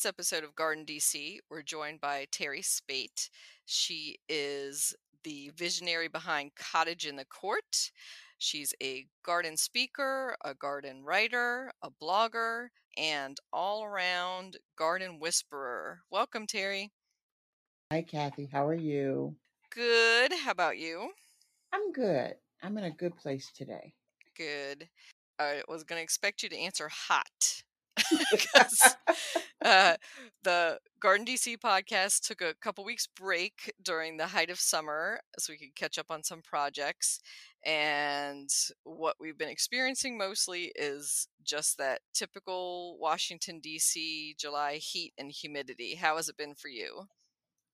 This episode of Garden DC, we're joined by Teri Speight. She is the visionary behind Cottage in the Court. She's a garden speaker, a garden writer, a blogger, and all around garden whisperer. Welcome, Teri. Hi, Kathy. How are you? Good. How about you? I'm good. I'm in a good place today. Good. I was going to expect you to answer hot because uh, the Garden DC podcast took a couple weeks break during the height of summer so we could catch up on some projects. And what we've been experiencing mostly is just that typical Washington DC July heat and humidity. How has it been for you?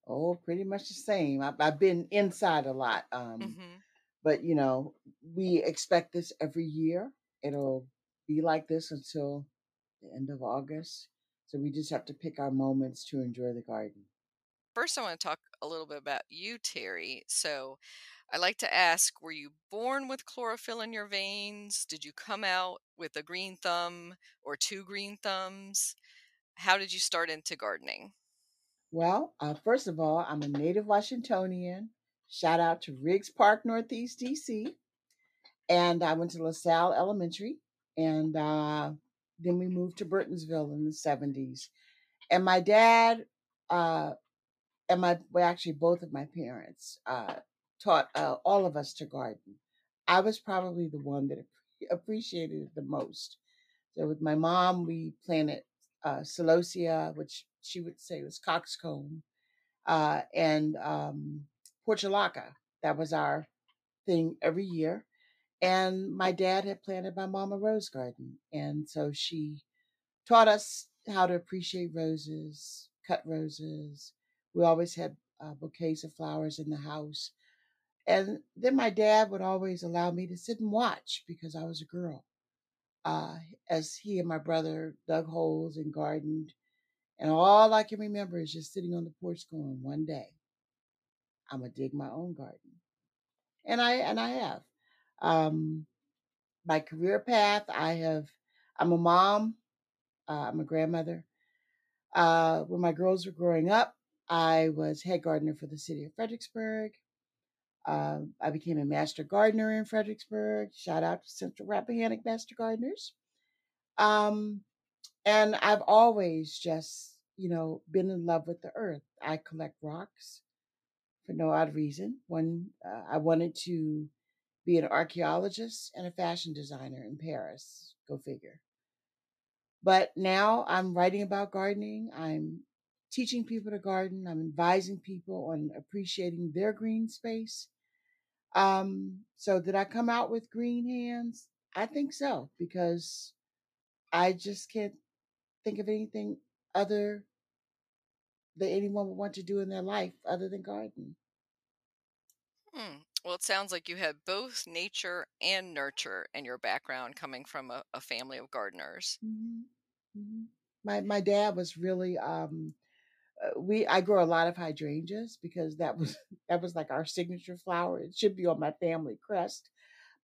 Oh, pretty much the same. I've, I've been inside a lot. Um, hmm but, you know, we expect this every year. It'll be like this until the end of August. So we just have to pick our moments to enjoy the garden. First, I want to talk a little bit about you, Teri. So, I like to ask Were you born with chlorophyll in your veins? Did you come out with a green thumb or two green thumbs? How did you start into gardening? Well, uh, first of all, I'm a native Washingtonian. Shout out to Riggs Park, Northeast DC. And I went to LaSalle Elementary. And uh, then we moved to Burtonsville in the 70s. And my dad uh, and my, well, actually, both of my parents uh, taught uh, all of us to garden. I was probably the one that appreciated it the most. So with my mom, we planted uh, celosia, which she would say was coxcomb, uh, and um, portulaca. That was our thing every year. And my dad had planted my mom a rose garden. And so she taught us how to appreciate roses, cut roses. We always had uh, bouquets of flowers in the house. And then my dad would always allow me to sit and watch because I was a girl, uh, as he and my brother dug holes and gardened. And all I can remember is just sitting on the porch going, one day I'm gonna dig my own garden. And I and I have. Um, my career path, I have I'm a mom, uh, I'm a grandmother. Uh, when my girls were growing up, I was head gardener for the city of Fredericksburg. Um, I became a master gardener in Fredericksburg. Shout out to Central Rappahannock Master Gardeners. Um, and I've always just, you know, been in love with the earth. I collect rocks for no odd reason. One, uh, I wanted to be an archaeologist and a fashion designer in Paris. Go figure. But now I'm writing about gardening. I'm teaching people to garden. I'm advising people on appreciating their green space. Um, so did I come out with green hands? I think so because I just can't think of anything other that anyone would want to do in their life other than garden. Hmm. Well, it sounds like you had both nature and nurture in your background coming from a, a family of gardeners. hmm hmm My my dad was really um uh, we I grow a lot of hydrangeas because that was that was like our signature flower. It should be on my family crest.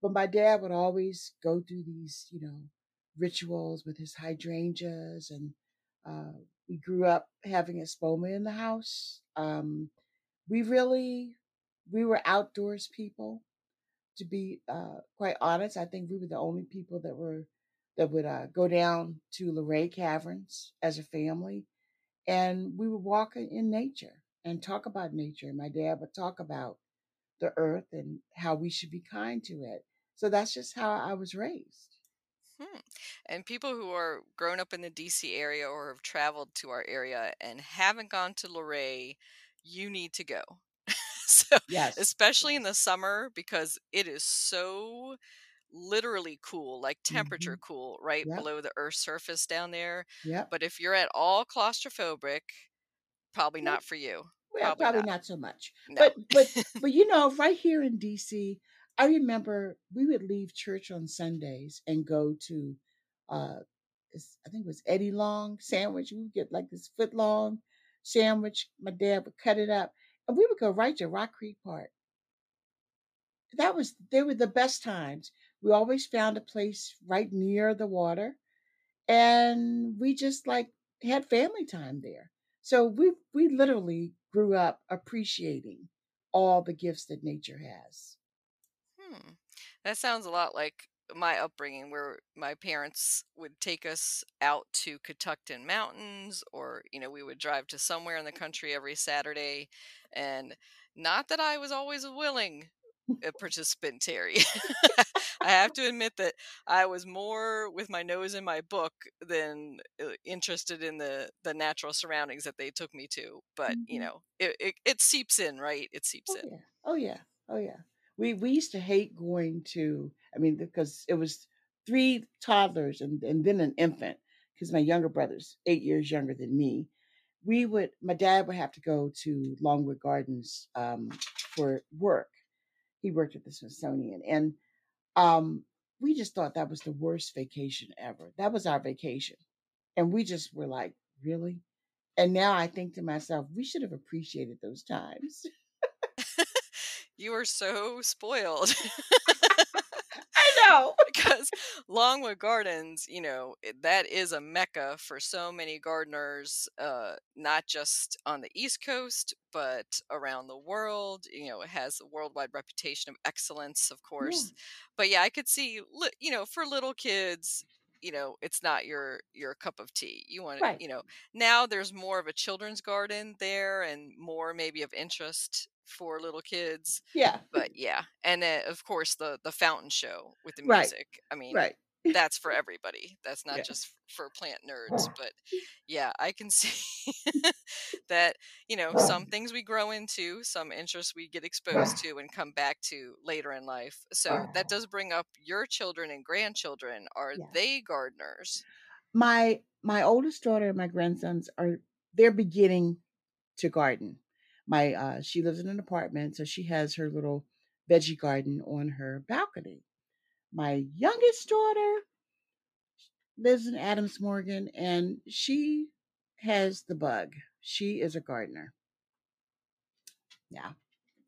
But my dad would always go through these, you know, rituals with his hydrangeas and uh we grew up having a in the house. Um we really we were outdoors people to be uh, quite honest, I think we were the only people that were that would uh, go down to Luray Caverns as a family, and we would walk in nature and talk about nature. My dad would talk about the earth and how we should be kind to it. So that's just how I was raised. Hmm. And people who are grown up in the DC area or have traveled to our area and haven't gone to Luray, you need to go. So Yes. especially in the summer because it is so literally cool, like temperature hmm cool, right Yep. below the Earth's surface down there. Yep. But if you're at all claustrophobic, probably Well, not for you. well, Probably probably not. not so much. No. But but but you know, right here in DC, I remember we would leave church on Sundays and go to uh I think it was Eddie Long sandwich. We would get like this foot long sandwich. My dad would cut it up. And we would go right to Rock Creek Park. That was they were the best times. We always found a place right near the water and we just like had family time there. So we we literally grew up appreciating all the gifts that nature has. Hmm. That sounds a lot like my upbringing, where my parents would take us out to Catoctin Mountains, or, you know, we would drive to somewhere in the country every Saturday. And not that I was always a willing uh, participant, Teri. I have to admit that I was more with my nose in my book than uh, interested in the the natural surroundings that they took me to. But you hmm know, it it, it seeps in, right? It seeps Oh in. yeah. Oh yeah. Oh yeah. We we used to hate going to I mean because it was three toddlers and, and then an infant because my younger brother's eight years younger than me. We would my dad would have to go to Longwood Gardens um, for work. He worked at the Smithsonian and um, we just thought that was the worst vacation ever. That was our vacation. And we just were like, really? And now I think to myself, we should have appreciated those times. You are so spoiled. I know. because Longwood Gardens, you know, that is a mecca for so many gardeners, uh, not just on the East Coast, but around the world. You know, it has a worldwide reputation of excellence, of Yeah. course. But yeah, I could see, you know, for little kids, you know, it's not your your cup of tea. You want, Right. you know, now there's more of a children's garden there and more maybe of interest for little kids Yeah. but yeah and then of course the the fountain show with the Right. music i mean Right. That's for everybody that's not Yeah. just for plant nerds but yeah i can see that you know some things we grow into some interests we get exposed to and come back to later in life so that does bring up your children and grandchildren are Yeah. they gardeners My my oldest daughter and my grandsons are they're beginning to garden. My uh she lives in an apartment, so she has her little veggie garden on her balcony. My youngest daughter lives in Adams Morgan and she has the bug. She is a gardener. Yeah.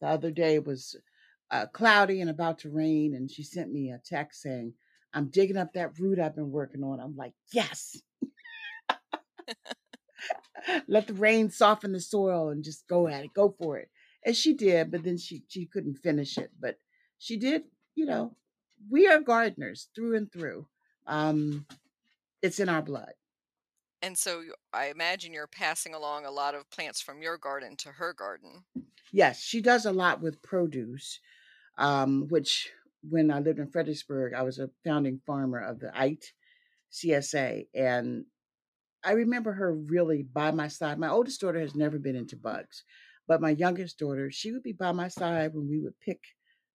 The other day was uh, cloudy and about to rain, and she sent me a text saying, I'm digging up that root I've been working on. I'm like, yes. Let the rain soften the soil and just go at it, go for it. And she did, but then she she couldn't finish it. But she did, you know, we are gardeners through and through. Um, it's in our blood. and so i imagine you're passing along a lot of plants from your garden to her garden Yes, she does a lot with produce, um, which when I lived in Fredericksburg, I was a founding farmer of the IT CSA. And I remember her really by my side. My oldest daughter has never been into bugs, but my youngest daughter, she would be by my side when we would pick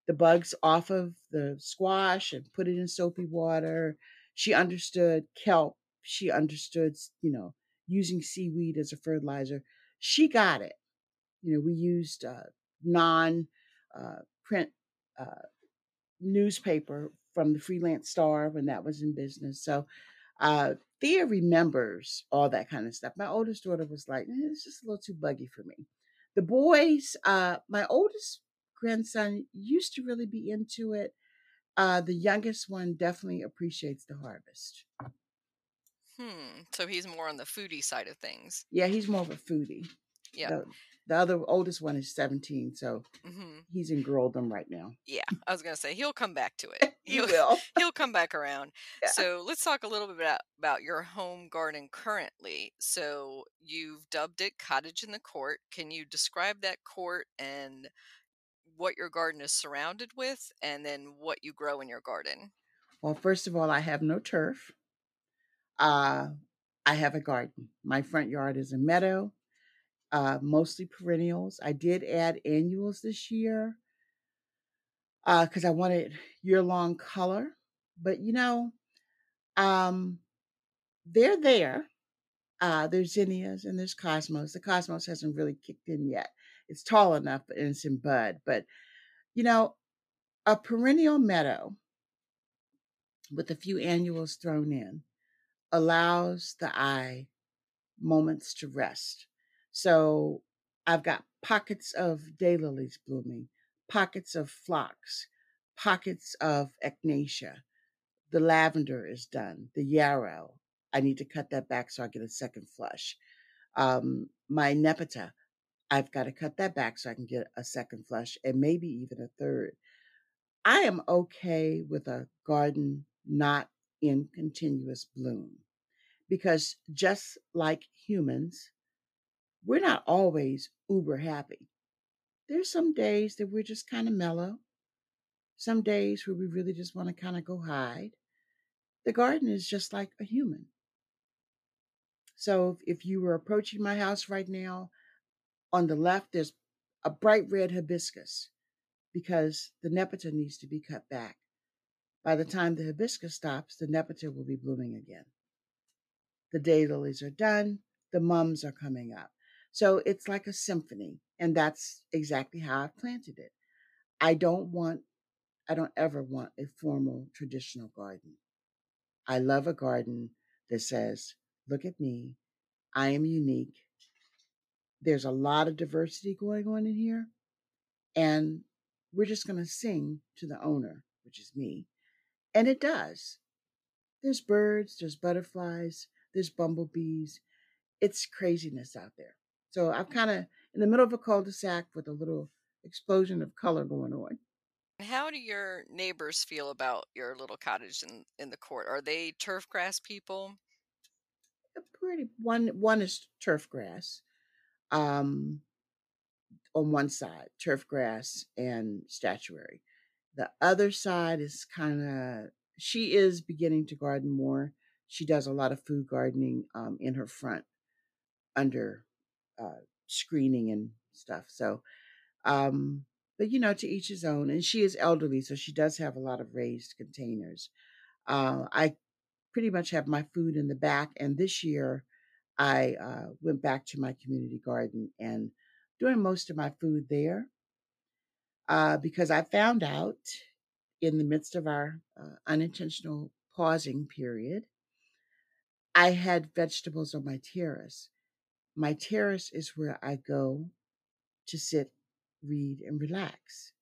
the bugs off of the squash and put it in soapy water. She understood kelp. She understood, you know, using seaweed as a fertilizer. She got it you know, we used uh, non uh, print uh, newspaper from the Free Lance-Star when that was in business. So uh, Thea remembers all that kind of stuff. My oldest daughter was like, eh, it's just a little too buggy for me. The boys, uh, my oldest grandson used to really be into it. Uh, the youngest one definitely appreciates the harvest. hmm so he's more on the foodie side of things Yeah, he's more of a foodie. yeah The, the other oldest one is 17, so hmm he's in girldom right now. Yeah, I was gonna say he'll come back to it. He He'll will. he'll come back around. Yeah. So let's talk a little bit about, about your home garden currently. So you've dubbed it Cottage in the Court. Can you describe that court and what your garden is surrounded with, and then what you grow in your garden? Well, first of all, I have no turf. Uh, I have a garden. My front yard is a meadow, uh, mostly perennials. I did add annuals this year because I wanted year long color. But you know, um, they're there. Uh, there's zinnias and there's cosmos. The cosmos hasn't really kicked in yet. It's tall enough and it's in bud. But you know, a perennial meadow with a few annuals thrown in allows the eye moments to rest. So I've got pockets of daylilies blooming, pockets of phlox, pockets of echinacea. The lavender is done, the yarrow. I need to cut that back so I get a second flush. Um, my nepeta, I've got to cut that back so I can get a second flush and maybe even a third. I am okay with a garden not in continuous bloom because just like humans, we're not always uber happy. There's some days that we're just kind of mellow, some days where we really just want to kind of go hide. The garden is just like a human. So if you were approaching my house right now, on the left, there's a bright red hibiscus because the nepeta needs to be cut back. By the time the hibiscus stops, the nepeta will be blooming again. The daylilies are done, the mums are coming up. So it's like a symphony, and that's exactly how I've planted it. I don't want, I don't ever want a formal traditional garden. I love a garden that says, look at me, I am unique. There's a lot of diversity going on in here, and we're just going to sing to the owner, which is me. And it does. There's birds, there's butterflies, there's bumblebees. It's craziness out there. So I'm kind of in the middle of a cul-de-sac with a little explosion of color going on. How do your neighbors feel about your little cottage in, in the court? Are they turf grass people? A pretty one one is turf grass. Um on one side, turf grass and statuary. The other side is kind of she is beginning to garden more. She does a lot of food gardening um, in her front under uh, screening and stuff. So, um, but you know, to each his own. And she is elderly, so she does have a lot of raised containers. Uh, I pretty much have my food in the back, and this year I uh, went back to my community garden and doing most of my food there uh, because I found out in the midst of our uh, unintentional pausing period, I had vegetables on my terrace. My terrace is where I go to sit, read, and relax.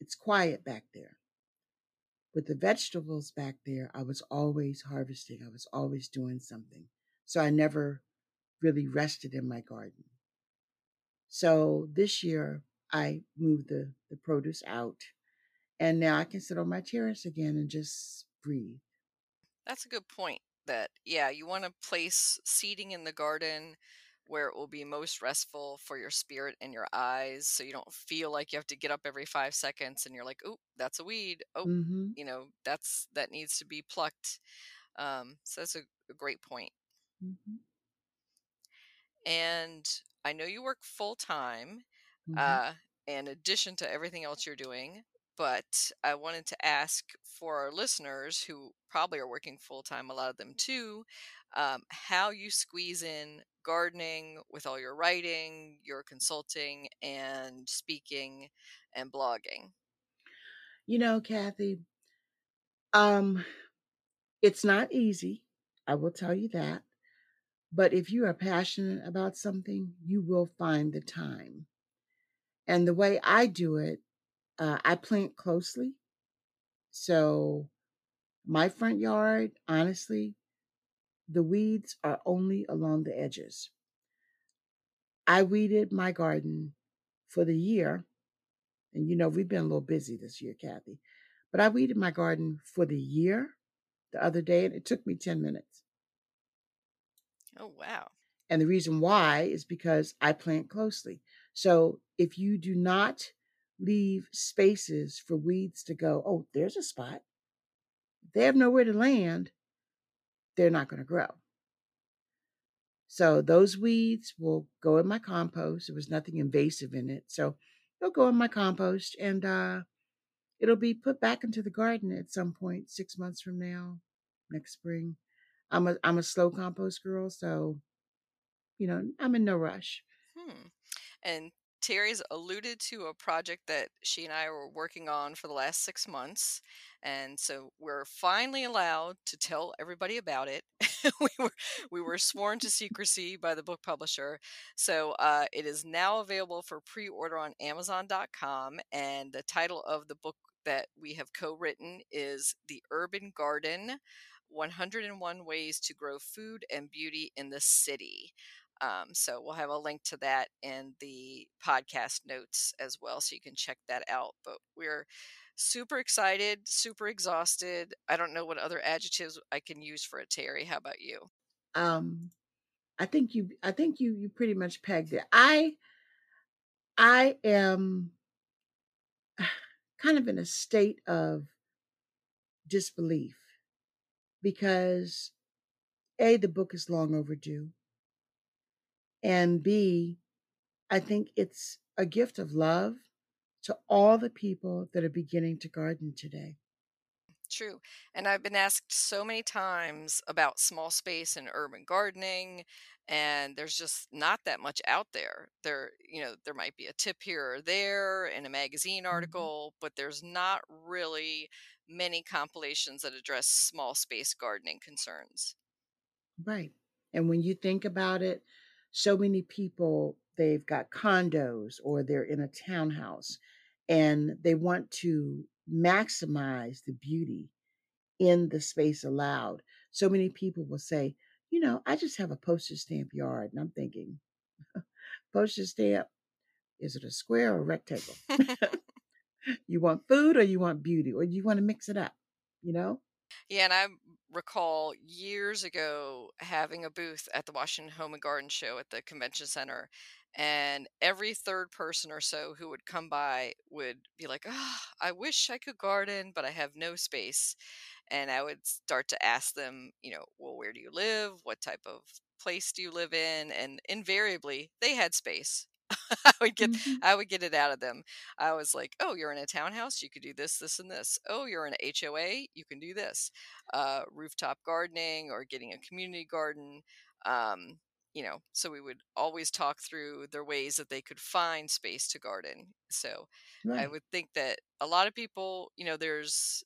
It's quiet back there. With the vegetables back there, I was always harvesting, I was always doing something. So I never really rested in my garden. So this year, I moved the, the produce out, and now I can sit on my terrace again and just breathe. That's a good point. That, yeah, you want to place seating in the garden where it will be most restful for your spirit and your eyes so you don't feel like you have to get up every five seconds and you're like oh that's a weed oh mm-hmm. you know that's that needs to be plucked um, so that's a, a great point mm-hmm. and i know you work full time mm-hmm. uh, in addition to everything else you're doing but I wanted to ask for our listeners who probably are working full time, a lot of them too, um, how you squeeze in gardening with all your writing, your consulting, and speaking and blogging. You know, Kathy, um, it's not easy. I will tell you that. But if you are passionate about something, you will find the time. And the way I do it uh, I plant closely. So, my front yard, honestly, the weeds are only along the edges. I weeded my garden for the year. And you know, we've been a little busy this year, Kathy. But I weeded my garden for the year the other day, and it took me 10 minutes. Oh, wow. And the reason why is because I plant closely. So if you do not leave spaces for weeds to go, oh, there's a spot. They have nowhere to land, they're not going to grow. So those weeds will go in my compost. There was nothing invasive in it. So they'll go in my compost and uh, it'll be put back into the garden at some point six months from now, next spring. I'm a I'm a slow compost girl, so you know, I'm in no rush. Hmm. And Teri's alluded to a project that she and I were working on for the last six months. And so we're finally allowed to tell everybody about it. we were we were sworn to secrecy by the book publisher. So uh, it is now available for pre-order on Amazon.com. And the title of the book that we have co-written is The Urban Garden. 101 Ways to Grow Food and Beauty in the City. Um, so we'll have a link to that in the podcast notes as well, so you can check that out. But we're super excited, super exhausted. I don't know what other adjectives I can use for it, Teri. How about you? Um, I think you, I think you, you pretty much pegged it. I, I am kind of in a state of disbelief because a the book is long overdue and B, I think it's a gift of love to all the people that are beginning to garden today. True. And I've been asked so many times about small space and urban gardening and there's just not that much out there. There, you know, there might be a tip here or there in a magazine Mm-hmm. article, but there's not really many compilations that address small space gardening concerns. Right. And when you think about it, so many people they've got condos or they're in a townhouse and they want to maximize the beauty in the space allowed. So many people will say, you know, I just have a postage stamp yard. And I'm thinking, postage stamp, is it a square or a rectangle? you want food or you want beauty or you want to mix it up, you know? Yeah, and I recall years ago having a booth at the Washington Home and Garden Show at the convention center. And every third person or so who would come by would be like, oh, I wish I could garden, but I have no space. And I would start to ask them, you know, well, where do you live? What type of place do you live in? And invariably, they had space. I would get Mhm. I would get it out of them. I was like, "Oh, you're in a townhouse, you could do this, this, and this. Oh, you're in a HOA, you can do this. Uh, rooftop gardening or getting a community garden." Um, you know, so we would always talk through their ways that they could find space to garden. So I would think that a lot of people, you know, there's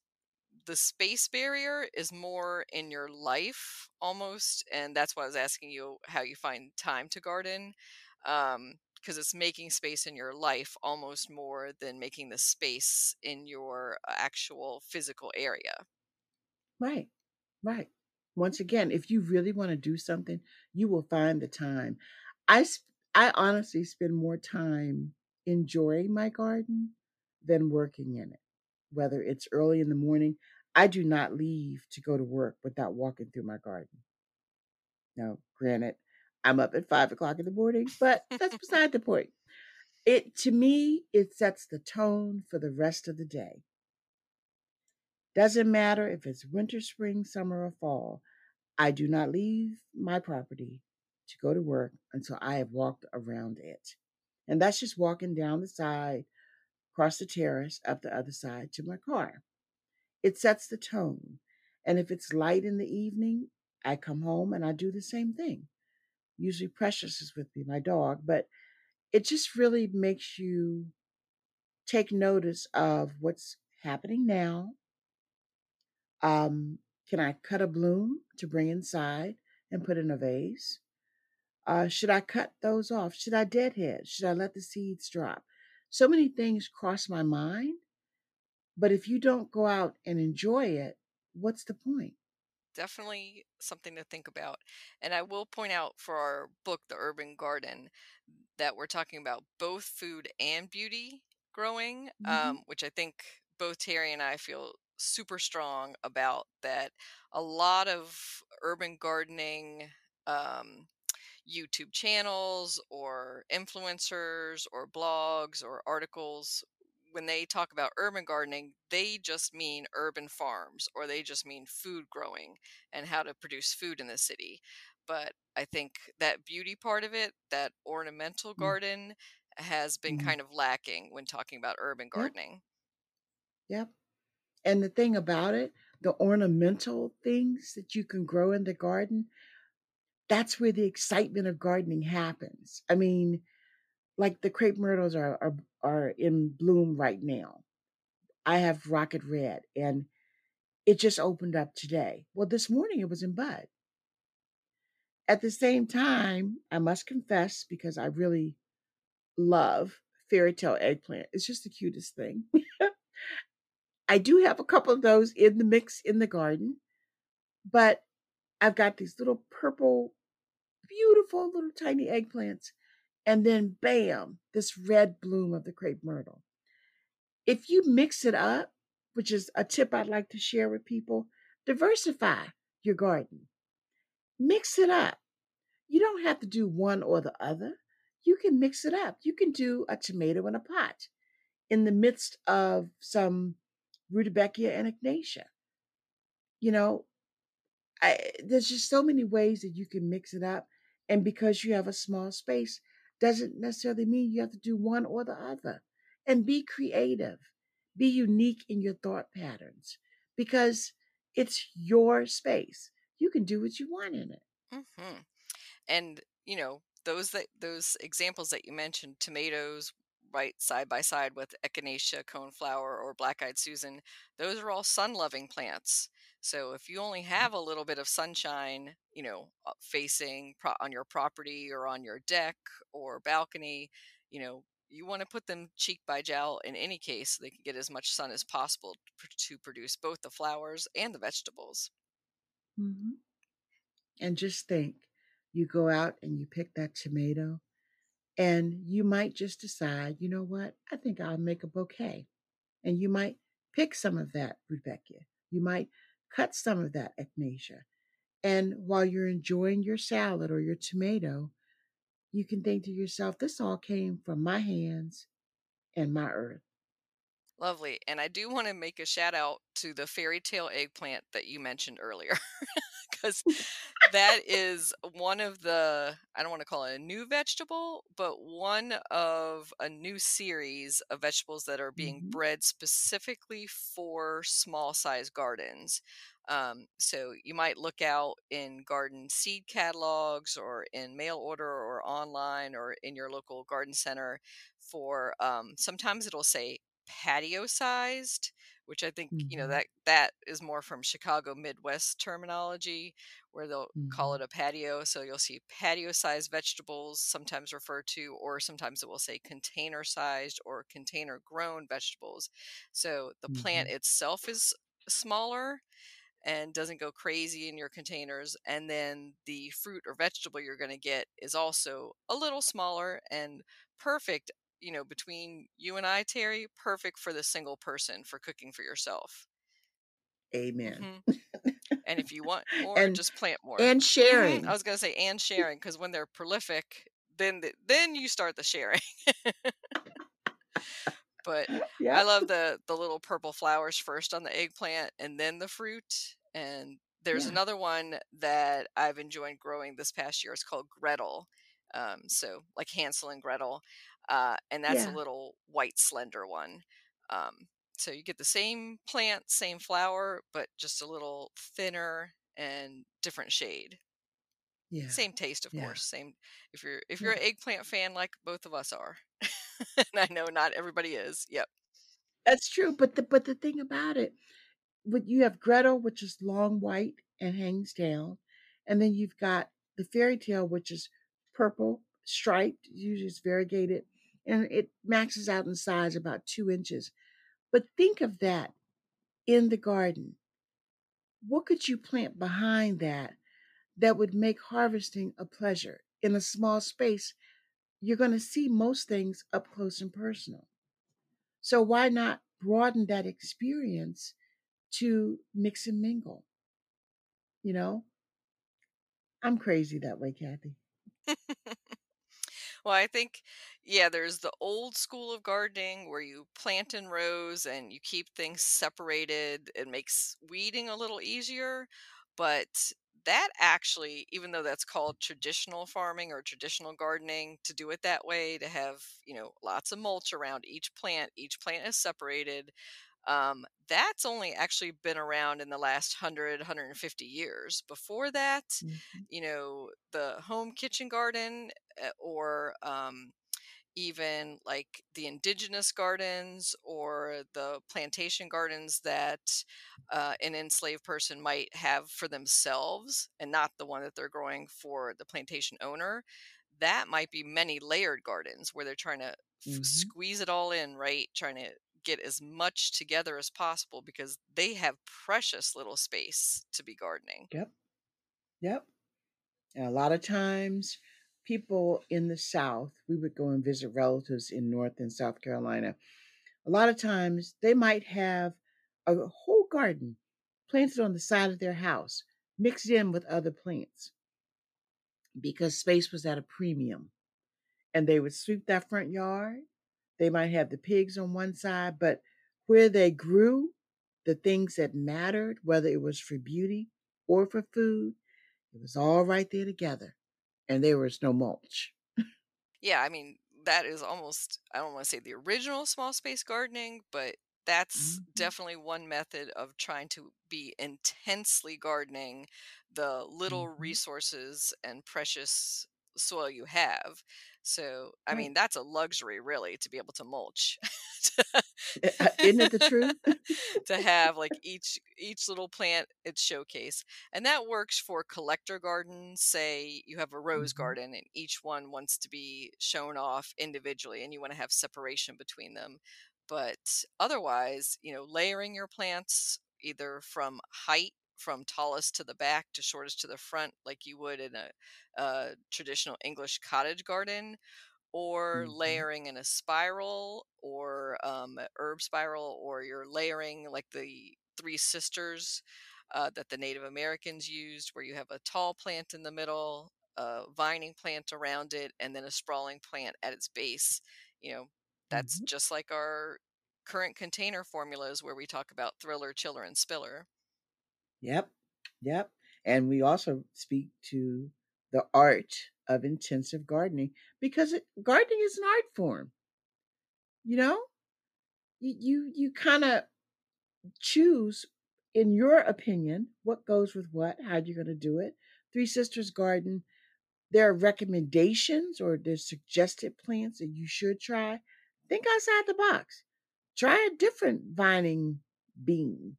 the space barrier is more in your life almost and that's why i was asking you how you find time to garden um because it's making space in your life almost more than making the space in your uh, actual physical area Right. Right. Once again, if you really want to do something, you will find the time. I sp- I honestly spend more time enjoying my garden than working in it. Whether it's early in the morning, I do not leave to go to work without walking through my garden. Now, granted, I'm up at five o'clock in the morning, but that's beside the point. It to me, it sets the tone for the rest of the day. Doesn't matter if it's winter, spring, summer, or fall. I do not leave my property to go to work until I have walked around it. And that's just walking down the side, across the terrace, up the other side to my car. It sets the tone. And if it's light in the evening, I come home and I do the same thing. Usually Precious is with me, my dog, but it just really makes you take notice of what's happening now. Um, can I cut a bloom to bring inside and put in a vase? Uh, should I cut those off? Should I deadhead? Should I let the seeds drop? So many things cross my mind, but if you don't go out and enjoy it, what's the point? Definitely something to think about and i will point out for our book the urban garden that we're talking about both food and beauty growing Mhm. um, which i think both terry and i feel super strong about that a lot of urban gardening um, YouTube channels or influencers or blogs or articles, when they talk about urban gardening, they just mean urban farms or they just mean food growing and how to produce food in the city. but I think that beauty part of it, that ornamental Mm. garden, has been Mhm. kind of lacking when talking about urban Yep. gardening. Yep. And the thing about it, the ornamental things that you can grow in the garden, that's where the excitement of gardening happens. I mean, like the crepe myrtles are are, are in bloom right now. I have rocket red and it just opened up today. Well, this morning it was in bud. At the same time, I must confess, because I really love fairy tale eggplant. It's just the cutest thing. I do have a couple of those in the mix in the garden, but I've got these little purple, beautiful little tiny eggplants. And then bam, this red bloom of the crepe myrtle. If you mix it up, which is a tip I'd like to share with people, diversify your garden. Mix it up. You don't have to do one or the other. You can mix it up. You can do a tomato in a pot in the midst of some rudbeckia and echinacea. You know, I, there's just so many ways that you can mix it up. And because you have a small space, doesn't necessarily mean you have to do one or the other. And be creative, be unique in your thought patterns because it's your space. You can do what you want in it. hmm And you know those that those examples that you mentioned, tomatoes right side by side with echinacea, coneflower, or black-eyed Susan, those are all sun-loving plants. So if you only have a little bit of sunshine, you know, facing pro- on your property or on your deck or balcony, you know, you want to put them cheek by jowl in any case so they can get as much sun as possible to produce both the flowers and the vegetables. Mm-hmm. And just think you go out and you pick that tomato, and you might just decide, you know what, I think I'll make a bouquet. And you might pick some of that Rudbeckia. You might cut some of that echinacea. And while you're enjoying your salad or your tomato, you can think to yourself, this all came from my hands and my earth. Lovely. And I do want to make a shout out to the fairy tale eggplant that you mentioned earlier. Because that is one of the, I don't want to call it a new vegetable, but one of a new series of vegetables that are being Mhm. bred specifically for small size gardens. Um, so you might look out in garden seed catalogs or in mail order or online or in your local garden center for um, sometimes it'll say patio sized which i think you know Mhm. that that is more from chicago midwest terminology where they'll call Mhm. it a patio so you'll see patio sized vegetables sometimes referred to or sometimes it will say container sized or container grown vegetables so the plant Mhm. itself is smaller and doesn't go crazy in your containers. And then the fruit or vegetable you're going to get is also a little smaller and perfect, you know, between you and I, Teri, perfect for the single person for cooking for yourself. Amen. hmm And if you want more, and just plant more. and Mhm. sharing. I was going to say and sharing because when they're prolific, then the, then you start the sharing. but yeah. I love the the little purple flowers first on the eggplant and then the fruit. And there's Yeah. another one that I've enjoyed growing this past year. It's called Gretel. Um, so like Hansel and Gretel. Uh, and that's a little white slender one. Um, so you get the same plant, same flower, but just a little thinner and different shade. Yeah. Same taste, of Yeah. course. Same if you're if you're Yeah. an eggplant fan like both of us are. and I know not everybody is. Yep. That's true. But the but the thing about it, what you have Gretel, which is long white and hangs down, and then you've got the fairy tale, which is purple, striped, usually it's variegated, and it maxes out in size about two inches. But think of that in the garden. What could you plant behind that that would make harvesting a pleasure in a small space? You're going to see most things up close and personal. So why not broaden that experience to mix and mingle? You know, I'm crazy that way, Kathy. Well, I think, yeah, there's the old school of gardening where you plant in rows and you keep things separated. It makes weeding a little easier. But that actually, even though that's called traditional farming or traditional gardening, to do it that way, to have, you know, lots of mulch around each plant, each plant is separated. Um, that's only actually been around in the last 100, 150 years. Before that, Mhm. you know, the home kitchen garden or um, even like the indigenous gardens or the plantation gardens that uh, an enslaved person might have for themselves and not the one that they're growing for the plantation owner that might be many layered gardens where they're trying to f- Mhm. squeeze it all in right trying to get as much together as possible because they have precious little space to be gardening Yep. Yep. And a lot of times, people in the South, we would go and visit relatives in North and South Carolina. A lot of times, they might have a whole garden planted on the side of their house, mixed in with other plants because space was at a premium. And they would sweep that front yard. They might have the pigs on one side, but where they grew, the things that mattered, whether it was for beauty or for food, it was all right there together. And there was no mulch. yeah i mean that is almost i don't want to say the original small space gardening but that's Mhm. definitely one method of trying to be intensely gardening the little Mhm. resources and precious soil you have so i mean that's a luxury really to be able to mulch I- I- Isn't it the truth? to have like each each little plant its showcase and that works for collector gardens say you have a rose Mhm. garden and each one wants to be shown off individually and you want to have separation between them but otherwise you know layering your plants either from height from tallest to the back to shortest to the front like you would in a, a traditional english cottage garden or Mhm. layering in a spiral or um, herb spiral, or you're layering like the three sisters uh, that the Native Americans used, where you have a tall plant in the middle, a vining plant around it, and then a sprawling plant at its base. You know, that's Mhm. just like our current container formulas where we talk about thriller, chiller, and spiller. Yep. Yep. And we also speak to the art of intensive gardening because it, gardening is an art form. You know, you you, you kind of choose, in your opinion, what goes with what, how you're going to do it. Three Sisters Garden, there are recommendations or there's suggested plants that you should try. Think outside the box. Try a different vining bean.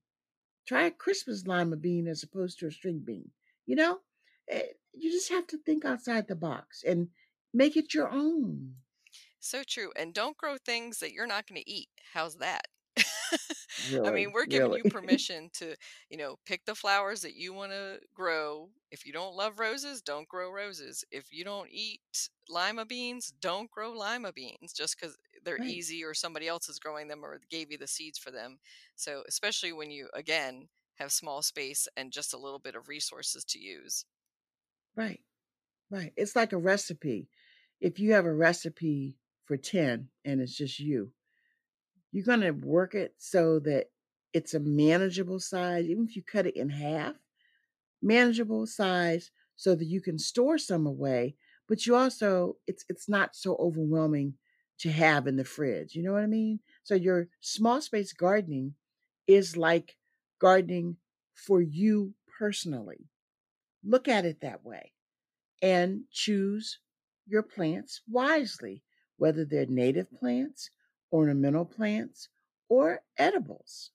Try a Christmas lima bean as opposed to a string bean. You know, Eh, you just have to think outside the box and make it your own. So true. And don't grow things that you're not going to eat. How's that? I mean, we're giving you permission to, you know, pick the flowers that you want to grow. If you don't love roses, don't grow roses. If you don't eat lima beans, don't grow lima beans just because they're right, easy or somebody else is growing them or gave you the seeds for them. So, especially when you, again, have small space and just a little bit of resources to use. right, right. It's like a recipe. If you have a recipe for 10 and it's just you, you're going to work it so that it's a manageable size, even if you cut it in half, manageable size so that you can store some away, but you also it's it's not so overwhelming to have in the fridge. You know what I mean? So your small space gardening is like gardening for you personally. Look at it that way and choose your plants wisely, whether they're native plants, ornamental plants, or edibles.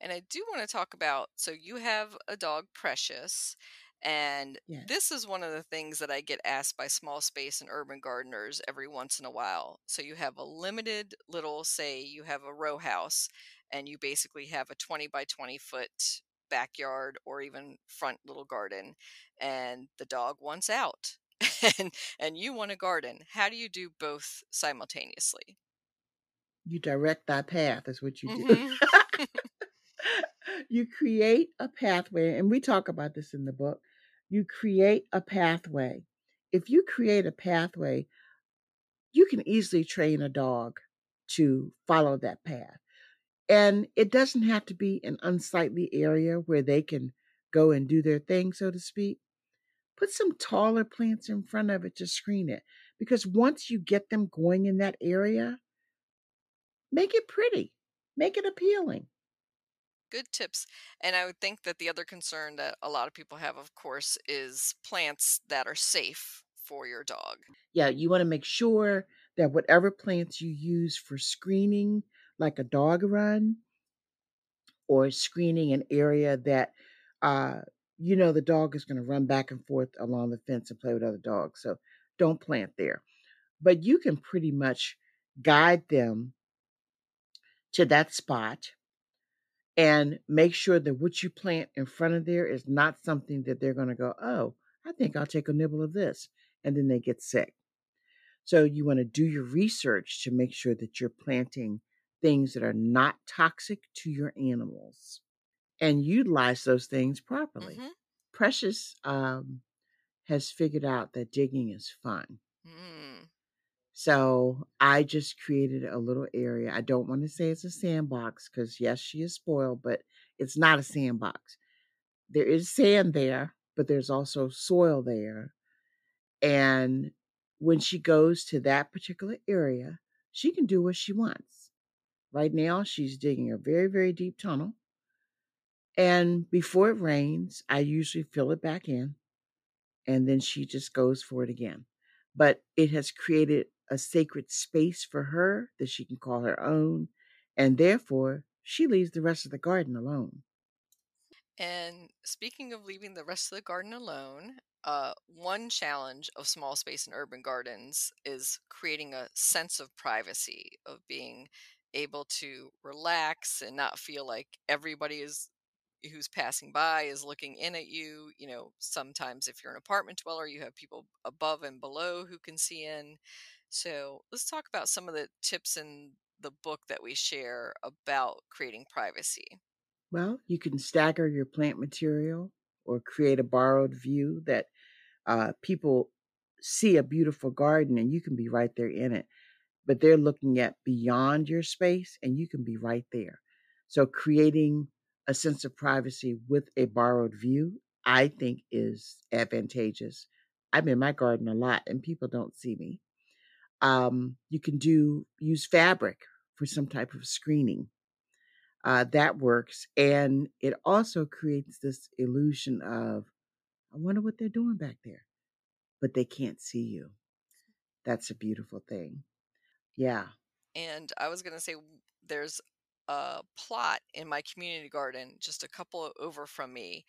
And I do want to talk about so you have a dog, Precious, and Yes. this is one of the things that I get asked by small space and urban gardeners every once in a while. So you have a limited little, say, you have a row house, and you basically have a 20 by 20 foot backyard or even front little garden, and the dog wants out. and and you want a garden. How do you do both simultaneously? You direct thy path, is what you do. hmm you create a pathway, and we talk about this in the book. You create a pathway. If you create a pathway, you can easily train a dog to follow that path. And it doesn't have to be an unsightly area where they can go and do their thing, so to speak, put some taller plants in front of it to screen it. Because once you get them going in that area, make it pretty, make it appealing. Good tips. And I would think that the other concern that a lot of people have, of course, is plants that are safe for your dog. Yeah, you want to make sure that whatever plants you use for screening, like a dog run, or screening an area that uh, you know the dog is going to run back and forth along the fence and play with other dogs. So don't plant there. But you can pretty much guide them to that spot and make sure that what you plant in front of there is not something that they're going to go, oh, I think I'll take a nibble of this. And then they get sick. So you want to do your research to make sure that you're planting things that are not toxic to your animals and utilize those things properly. Mm-hmm. Precious um, has figured out that digging is fun. Mm. So I just created a little area. I don't want to say it's a sandbox because, yes, she is spoiled, but it's not a sandbox. There is sand there, but there's also soil there. And when she goes to that particular area, she can do what she wants. Right now, she's digging a very, very deep tunnel. And before it rains, I usually fill it back in. And then she just goes for it again. But it has created a sacred space for her that she can call her own. And therefore, she leaves the rest of the garden alone. And speaking of leaving the rest of the garden alone, uh, one challenge of small space and urban gardens is creating a sense of privacy, of being able to relax and not feel like everybody is who's passing by is looking in at you. You know, sometimes if you're an apartment dweller, you have people above and below who can see in. So let's talk about some of the tips in the book that we share about creating privacy. Well, you can stagger your plant material or create a borrowed view that uh, people see a beautiful garden and you can be right there in it. But they're looking at beyond your space and you can be right there. So creating a sense of privacy with a borrowed view, I think is advantageous. I'm in my garden a lot and people don't see me. Um, you can do use fabric for some type of screening. Uh, that works. And it also creates this illusion of, I wonder what they're doing back there, but they can't see you. That's a beautiful thing. Yeah. And I was to say, there's a plot in my community garden just a couple over from me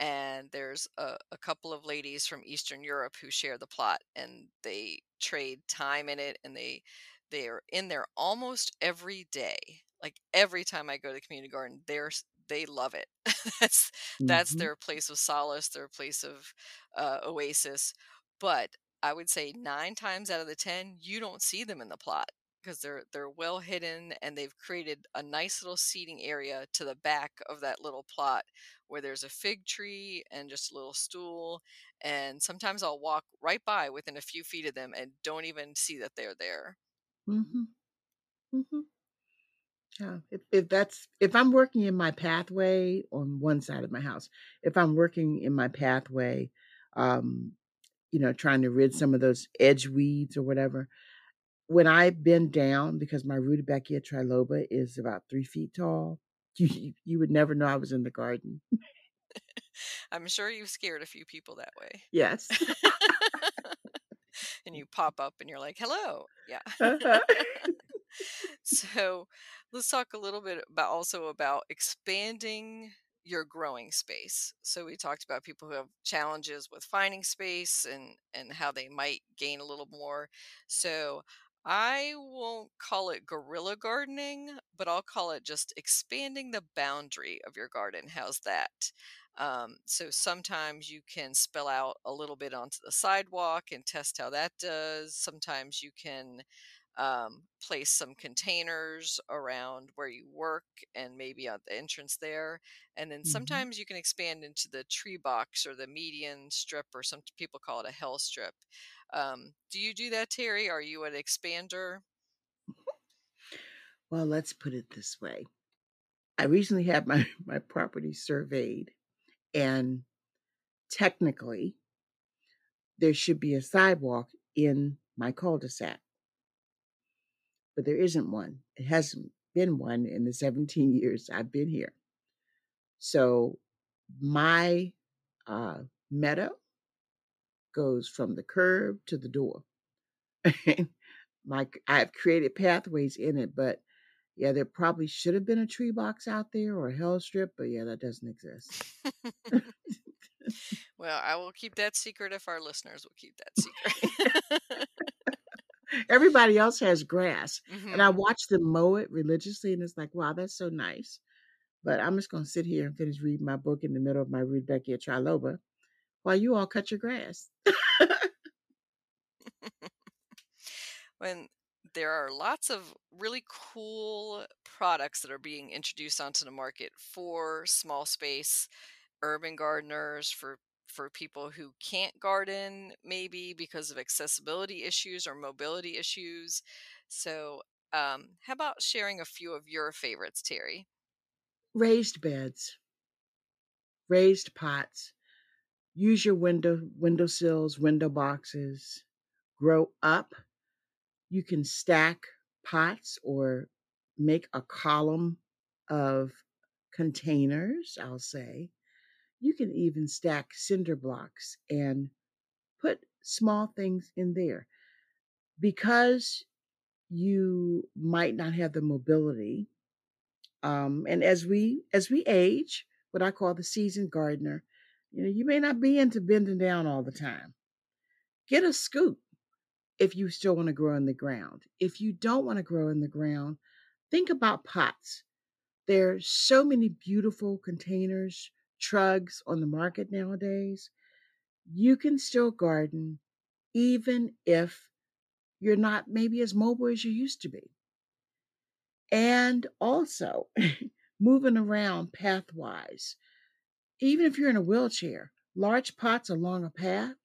and there's a, a, couple of ladies from eastern europe who share the plot and they trade time in it and they they're in there almost every day. Like every time i go to the community garden they're they love it. That's mm-hmm. that's their place of solace their place of uh, oasis but i would say nine times out of the ten you don't see them in the plot because they're they're well hidden and they've created a nice little seating area to the back of that little plot where there's a fig tree and just a little stool and sometimes I'll walk right by within a few feet of them and don't even see that they're there. Mhm. Mhm. Yeah, if, if that's if I'm working in my pathway on one side of my house, if I'm working in my pathway, um, you know, trying to rid some of those edge weeds or whatever, when I bend down, because my rudbeckia triloba is about three feet tall, you you would never know I was in the garden. I'm sure you've scared a few people that way. Yes. and you pop up and you're like, "Hello." Yeah. Uh-huh. so, let's talk a little bit about also about expanding your growing space. So we talked about people who have challenges with finding space and and how they might gain a little more. So I won't call it guerrilla gardening, but I'll call it just expanding the boundary of your garden. How's that? Um, so sometimes you can spill out a little bit onto the sidewalk and test how that does. Sometimes you can um, place some containers around where you work and maybe at the entrance there. And then mm-hmm. sometimes you can expand into the tree box or the median strip, or some people call it a hell strip. Um, do you do that, Teri? Are you an expander? Well, let's put it this way. I recently had my, my property surveyed, And technically, there should be a sidewalk in my cul-de-sac. But there isn't one. It hasn't been one in the 17 years I've been here. So my uh, meadow goes from the curb to the door. my I've created pathways in it, but yeah, there probably should have been a tree box out there or a hell strip, but yeah, that doesn't exist. well, I will keep that secret if our listeners will keep that secret. Everybody else has grass, Mhm. and I watch them mow it religiously, and it's like, wow, that's so nice. But I'm just going to sit here and finish reading my book in the middle of my Rudbeckia triloba while you all cut your grass. when there are lots of really cool products that are being introduced onto the market for small space urban gardeners for for people who can't garden maybe because of accessibility issues or mobility issues so um, how about sharing a few of your favorites teri Raised beds, raised pots. Use your window windowsills, window boxes. Grow up. You can stack pots or make a column of containers, I'll say. You can even stack cinder blocks and put small things in there. Because you might not have the mobility, um, and as we as we age, what I call the seasoned gardener, you know, you may not be into bending down all the time. Get a scoop if you still want to grow in the ground. If you don't want to grow in the ground, think about pots. There are so many beautiful containers, trugs on the market nowadays. You can still garden even if you're not maybe as mobile as you used to be. And also, moving around pathwise. Even if you're in a wheelchair, large pots along a path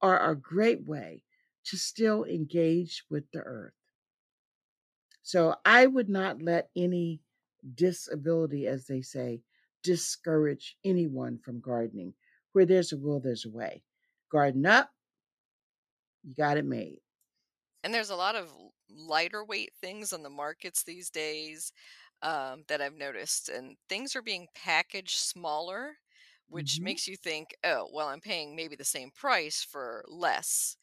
are a great way to still engage with the earth. So I would not let any disability, as they say, discourage anyone from gardening. Where there's a will, there's a way. Garden up, you got it made. And there's a lot of lighter weight things on the markets these days um, that I've noticed, and things are being packaged smaller, which Mhm. makes you think, oh, well, I'm paying maybe the same price for less.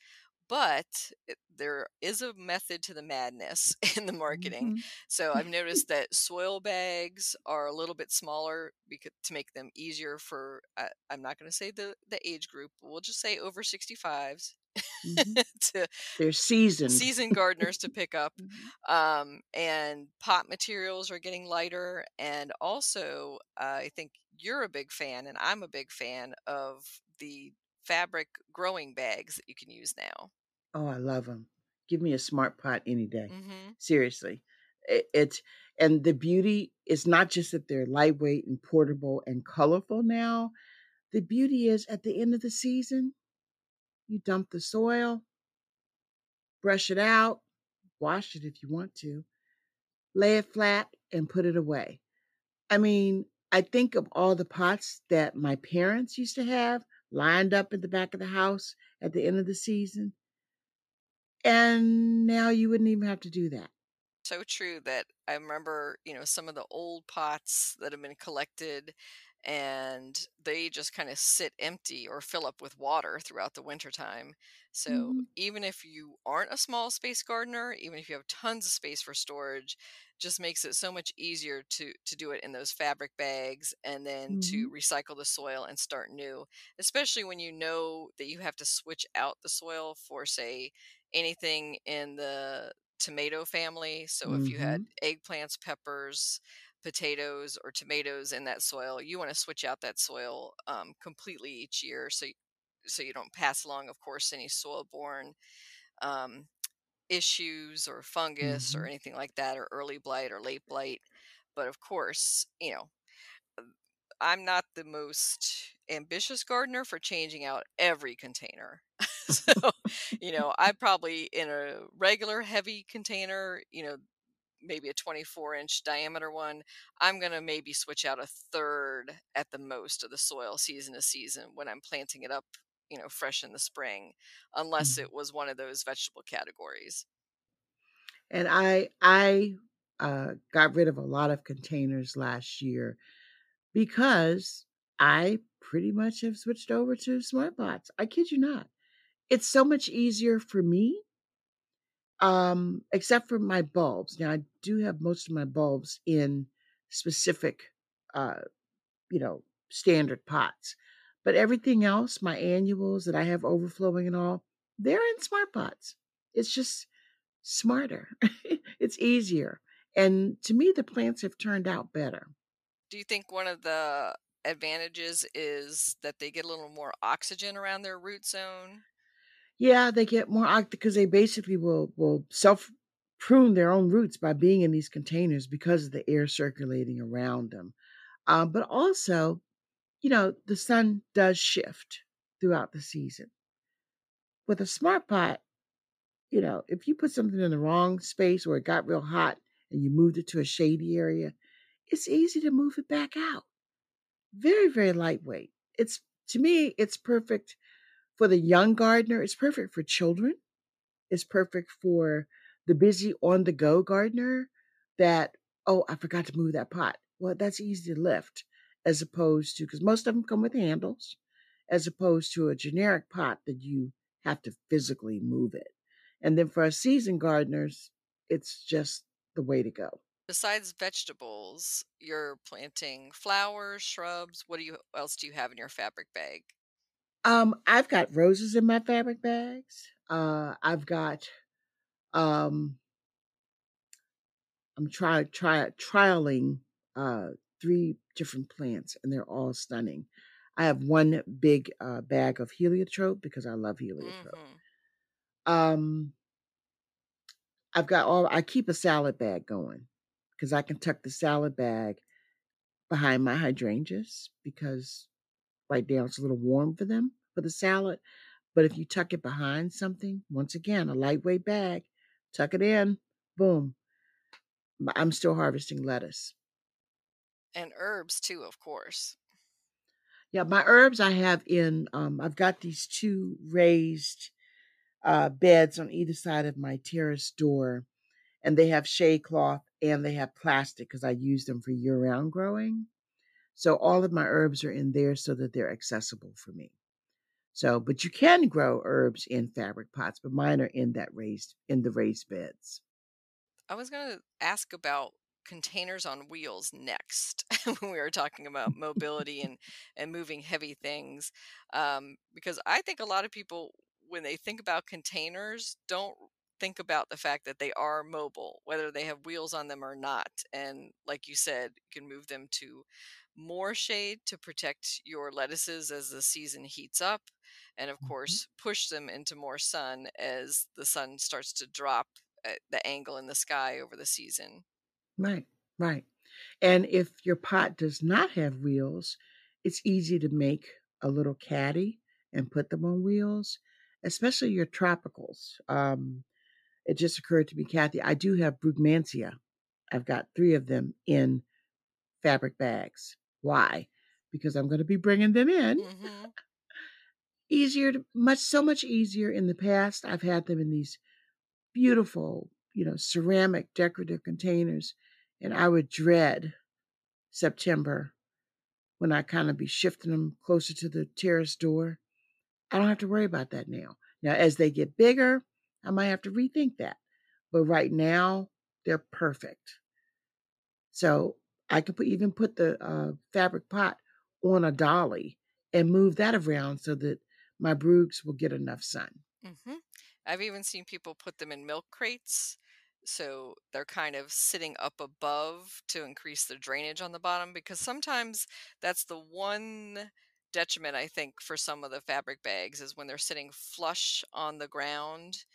But there is a method to the madness in the marketing. Mhm. So I've noticed that soil bags are a little bit smaller because to make them easier for I, I'm not going to say the the age group. We'll just say over 65s Mhm. to They're seasoned. seasoned gardeners to pick up. Mhm. Um, and pot materials are getting lighter. And also, uh, I think you're a big fan, and I'm a big fan of the fabric growing bags that you can use now. Oh, I love them. Give me a smart pot any day. hmm Seriously. It, it's and the beauty is not just that they're lightweight and portable and colorful now. The beauty is at the end of the season, you dump the soil, brush it out, wash it if you want to, lay it flat and put it away. I mean, I think of all the pots that my parents used to have lined up in the back of the house at the end of the season. And now you wouldn't even have to do that. So true that I remember, you know, some of the old pots that have been collected and they just kind of sit empty or fill up with water throughout the wintertime. So Mhm. even if you aren't a small space gardener, even if you have tons of space for storage, just makes it so much easier to to do it in those fabric bags and then to Mhm. recycle the soil and start new, especially when you know that you have to switch out the soil for say anything in the tomato family. So if you had Mhm. eggplants, peppers, potatoes, or tomatoes in that soil, you want to switch out that soil um, completely each year, so so you don't pass along, of course, any soil-borne um, issues or fungus or Mhm. anything like that, or early blight or late blight. But of course, you know, I'm not the most ambitious gardener for changing out every container. so, you know, I probably in a regular heavy container, you know, maybe a 24 inch diameter one, I'm going to maybe switch out a third at the most of the soil season to season when I'm planting it up, you know, fresh in the spring, unless Mhm. it was one of those vegetable categories. And I I uh, got rid of a lot of containers last year because I pretty much have switched over to smart pots. I kid you not. It's so much easier for me. Um, except for my bulbs. Now I do have most of my bulbs in specific uh, you know, standard pots. But everything else, my annuals that I have overflowing and all, they're in smart pots. It's just smarter. it's easier. And to me, the plants have turned out better. Do you think one of the advantages is that they get a little more oxygen around their root zone? Yeah, they get more because they basically will will self prune their own roots by being in these containers because of the air circulating around them. Um, but also, you know, the sun does shift throughout the season. With a smart pot, you know, if you put something in the wrong space or it got real hot and you moved it to a shady area, it's easy to move it back out. Very, very lightweight. It's to me, it's perfect for the young gardener. It's perfect for children. It's perfect for the busy on the go gardener that, oh, I forgot to move that pot. Well, that's easy to lift as opposed to, because most of them come with handles, as opposed to a generic pot that you have to physically move it. And then for our seasoned gardeners, it's just the way to go. Besides vegetables, you're planting flowers, shrubs. What do you else do you have in your fabric bag? Um, I've got roses in my fabric bags. Uh, I've got um I'm try try trialing uh three different plants and they're all stunning. I have one big uh, bag of heliotrope because I love heliotrope. Mhm. Um I've got all I keep a salad bag going because I can tuck the salad bag behind my hydrangeas because right now it's a little warm for them for the salad. But if you tuck it behind something, once again, a lightweight bag, tuck it in, boom. I'm still harvesting lettuce. And herbs too, of course. Yeah, my herbs I have in um I've got these two raised uh beds on either side of my terrace door and they have shade cloth and they have plastic because I use them for year round growing. So all of my herbs are in there so that they're accessible for me. So, but you can grow herbs in fabric pots, but mine are in that raised in the raised beds. I was going to ask about containers on wheels next when we were talking about mobility and and moving heavy things um, because I think a lot of people when they think about containers don't think about the fact that they are mobile whether they have wheels on them or not and like you said you can move them to more shade to protect your lettuces as the season heats up and of Mhm. course push them into more sun as the sun starts to drop at the angle in the sky over the season. Right, right. And if your pot does not have wheels, it's easy to make a little caddy and put them on wheels, especially your tropicals. Um, it just occurred to me, Kathy, I do have Brugmansia. I've got three of them in fabric bags. Why? Because I'm going to be bringing them in. hmm Easier to much, so much easier. In the past, I've had them in these beautiful, you know, ceramic decorative containers, and I would dread September when I kind of be shifting them closer to the terrace door. I don't have to worry about that now. Now, as they get bigger, I might have to rethink that. But right now, they're perfect. So I could put, even put the uh, fabric pot on a dolly and move that around so that my brugs will get enough sun. hmm I've even seen people put them in milk crates. So they're kind of sitting up above to increase the drainage on the bottom because sometimes that's the one detriment I think for some of the fabric bags is when they're sitting flush on the ground.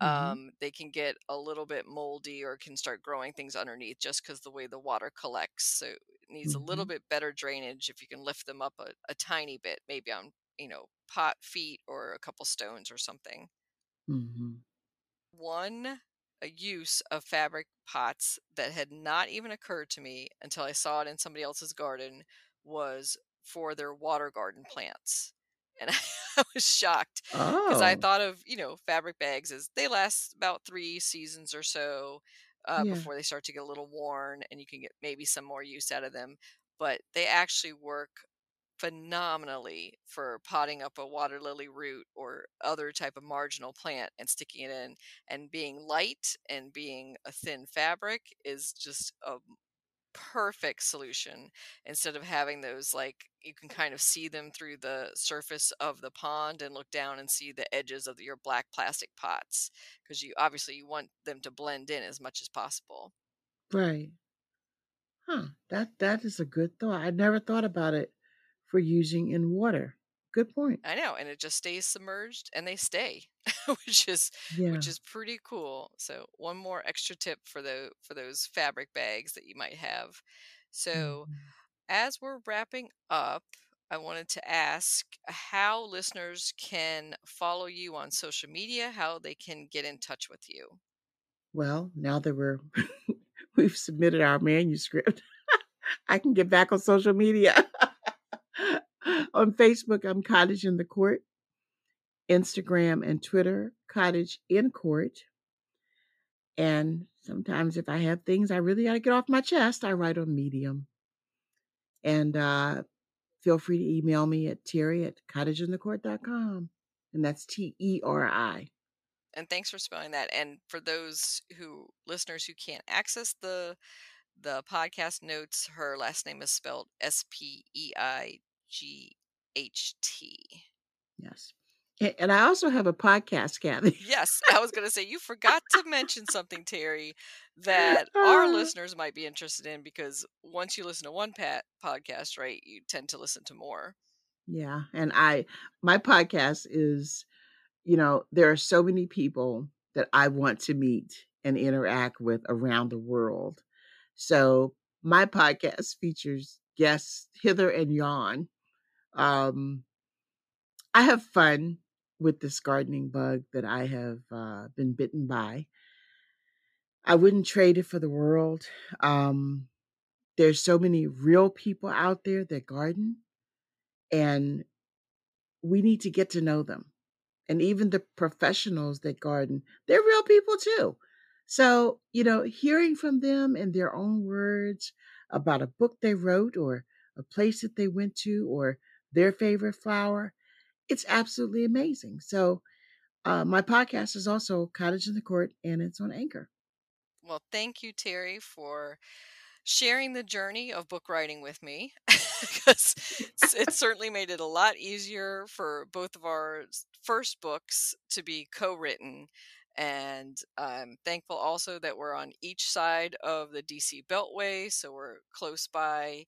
Hmm Um, they can get a little bit moldy or can start growing things underneath just because the way the water collects. So it needs a little hmm bit better drainage if you can lift them up a, a tiny bit, maybe on, you know, pot feet or a couple stones or something. hmm One a use of fabric pots that had not even occurred to me until I saw it in somebody else's garden was for their water garden plants. And I was shocked because I Oh, thought of, you know, fabric bags as they last about three seasons or so uh, yeah. before they start to get a little worn and you can get maybe some more use out of them. But they actually work phenomenally for potting up a water lily root or other type of marginal plant and sticking it in and being light and being a thin fabric is just a perfect solution instead of having those like you can kind of see them through the surface of the pond and look down and see the edges of your black plastic pots because you obviously you want them to blend in as much as possible Right. Huh. That that is a good thought. I never thought about it for using in water. Good point. I know, and it just stays submerged and they stay, which is Yeah. which is pretty cool. So one more extra tip for the for those fabric bags that you might have. So Mhm. as we're wrapping up, I wanted to ask how listeners can follow you on social media, how they can get in touch with you. Well, now that we're we've submitted our manuscript, I can get back on social media. On Facebook, I'm Cottage in the Court. Instagram and Twitter, Cottage in Court. And sometimes if I have things I really got to get off my chest, I write on Medium. And uh, feel free to email me at Teri at cottageinthecourt.com. And that's T E R I. And thanks for spelling that. And for those who listeners who can't access the the podcast notes, her last name is spelled S P E I G H T. Yes. And I also have a podcast, Kathy. Yes, I was going to say you forgot to mention something, Teri, that our listeners might be interested in because once you listen to one pat podcast, right, you tend to listen to more. yeah. And I, my podcast is, you know, there are so many people that I want to meet and interact with around the world. So my podcast features guests hither and yon. Um, I have fun with this gardening bug that I have uh, been bitten by. I wouldn't trade it for the world. Um, there's so many real people out there that garden, and we need to get to know them. And even the professionals that garden, they're real people too. So, you know, hearing from them in their own words about a book they wrote or a place that they went to or their favorite flower, it's absolutely amazing. So, uh, my podcast is also Cottage in the Court and it's on Anchor. Well, thank you, Teri, for sharing the journey of book writing with me because it certainly made it a lot easier for both of our first books to be co-written and i'm thankful also that we're on each side of the dc beltway so we're close by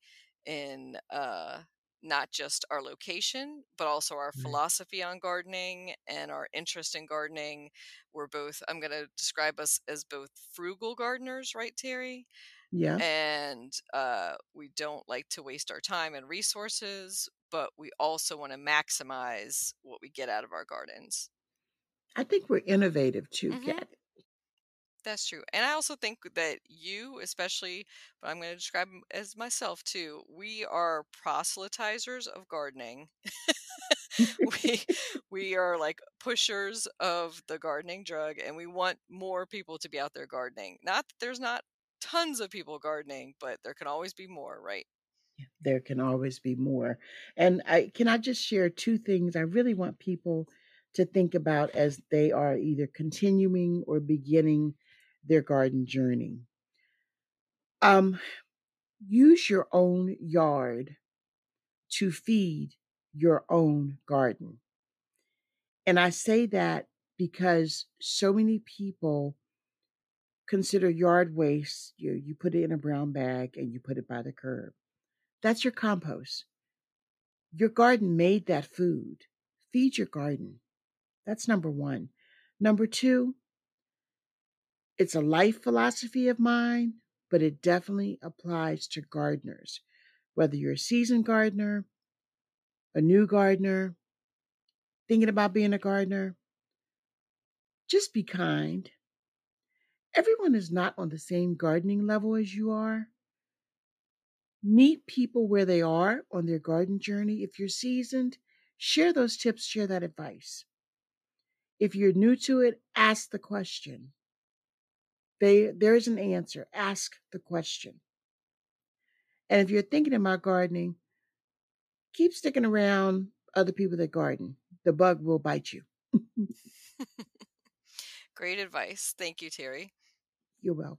in uh not just our location but also our Right. philosophy on gardening and our interest in gardening we're both i'm going to describe us as both frugal gardeners right teri Yeah. and uh, we don't like to waste our time and resources, but we also want to maximize what we get out of our gardens. I think we're innovative too, Mhm. Kat. That's true. And I also think that you, especially, but I'm going to describe as myself too, we are proselytizers of gardening. we we are like pushers of the gardening drug and we want more people to be out there gardening. Not that there's not tons of people gardening, but there can always be more, right? there can always be more. And I can I just share two things I really want people to think about as they are either continuing or beginning their garden journey. Um, use your own yard to feed your own garden. And I say that because so many people consider yard waste, you, you put it in a brown bag and you put it by the curb. That's your compost. Your garden made that food. Feed your garden. That's number one. Number two, it's a life philosophy of mine, but it definitely applies to gardeners. Whether you're a seasoned gardener, a new gardener, thinking about being a gardener, just be kind everyone is not on the same gardening level as you are. Meet people where they are on their garden journey. If you're seasoned, share those tips, share that advice. If you're new to it, ask the question. They, there is an answer. Ask the question. And if you're thinking about gardening, keep sticking around other people that garden. The bug will bite you. Great advice. Thank you, Teri. You're welcome.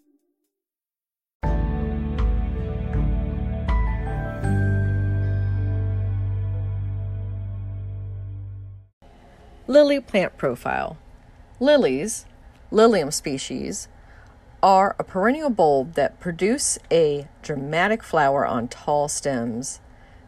Lily plant profile. Lilies, Lilium species, are a perennial bulb that produce a dramatic flower on tall stems.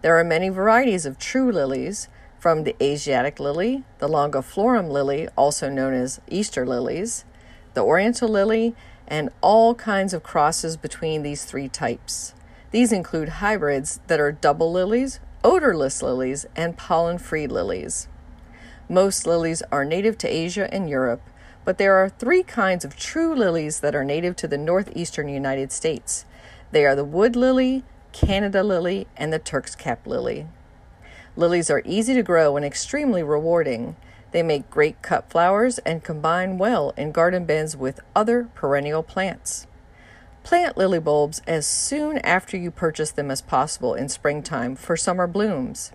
There are many varieties of true lilies, from the Asiatic lily, the longiflorum lily, also known as Easter lilies, the oriental lily, and all kinds of crosses between these three types. These include hybrids that are double lilies, odorless lilies, and pollen free lilies. Most lilies are native to Asia and Europe, but there are three kinds of true lilies that are native to the northeastern United States. They are the wood lily, Canada lily, and the Turk's cap lily. Lilies are easy to grow and extremely rewarding. They make great cut flowers and combine well in garden beds with other perennial plants. Plant lily bulbs as soon after you purchase them as possible in springtime for summer blooms.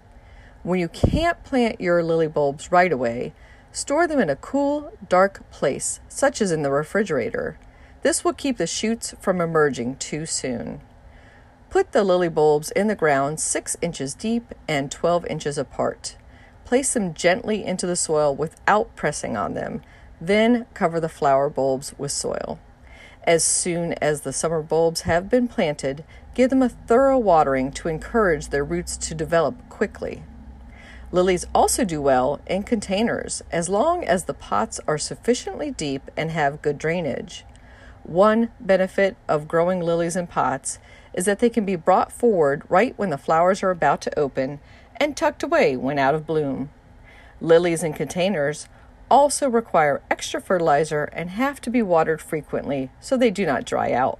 When you can't plant your lily bulbs right away, store them in a cool, dark place, such as in the refrigerator. This will keep the shoots from emerging too soon. Put the lily bulbs in the ground 6 inches deep and 12 inches apart. Place them gently into the soil without pressing on them. Then cover the flower bulbs with soil. As soon as the summer bulbs have been planted, give them a thorough watering to encourage their roots to develop quickly. Lilies also do well in containers as long as the pots are sufficiently deep and have good drainage. One benefit of growing lilies in pots is that they can be brought forward right when the flowers are about to open and tucked away when out of bloom. Lilies in containers also require extra fertilizer and have to be watered frequently so they do not dry out.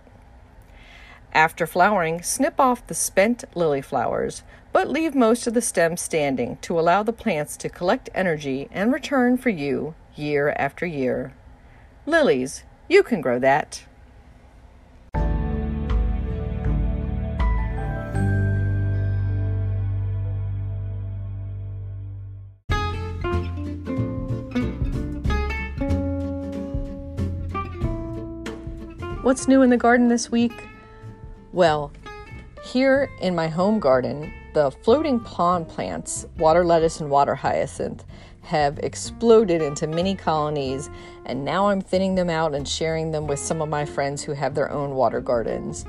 After flowering, snip off the spent lily flowers, but leave most of the stems standing to allow the plants to collect energy and return for you year after year. Lilies, you can grow that. What's new in the garden this week? Well, here in my home garden, the floating pond plants, water lettuce and water hyacinth, have exploded into mini colonies, and now I'm thinning them out and sharing them with some of my friends who have their own water gardens.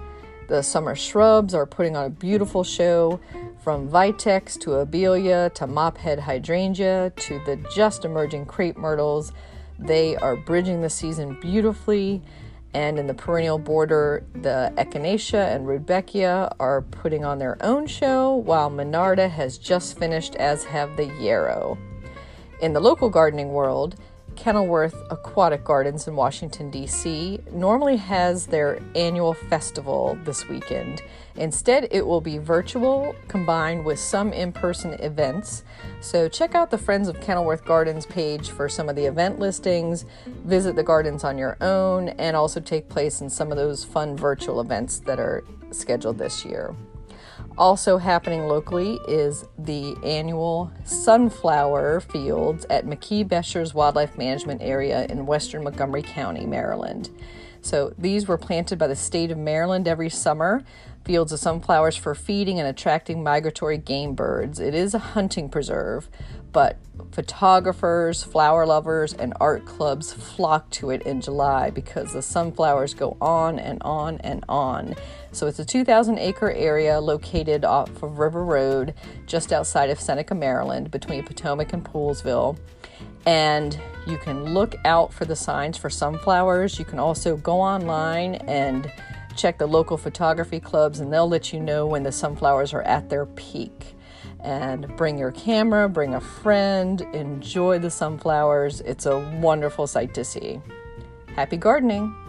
The summer shrubs are putting on a beautiful show from vitex to abelia to mophead hydrangea to the just emerging crepe myrtles. They are bridging the season beautifully and in the perennial border, the Echinacea and Rudbeckia are putting on their own show, while Monarda has just finished, as have the Yarrow. In the local gardening world, Kenilworth Aquatic Gardens in Washington, D.C., normally has their annual festival this weekend. Instead, it will be virtual combined with some in person events. So, check out the Friends of Kenilworth Gardens page for some of the event listings, visit the gardens on your own, and also take place in some of those fun virtual events that are scheduled this year. Also happening locally is the annual sunflower fields at McKee Beshers Wildlife Management Area in western Montgomery County, Maryland. So these were planted by the state of Maryland every summer fields of sunflowers for feeding and attracting migratory game birds. It is a hunting preserve, but photographers, flower lovers, and art clubs flock to it in July because the sunflowers go on and on and on. So it's a 2,000 acre area located off of River Road, just outside of Seneca, Maryland, between Potomac and Poolesville. And you can look out for the signs for sunflowers. You can also go online and check the local photography clubs, and they'll let you know when the sunflowers are at their peak and bring your camera, bring a friend, enjoy the sunflowers. It's a wonderful sight to see. Happy gardening!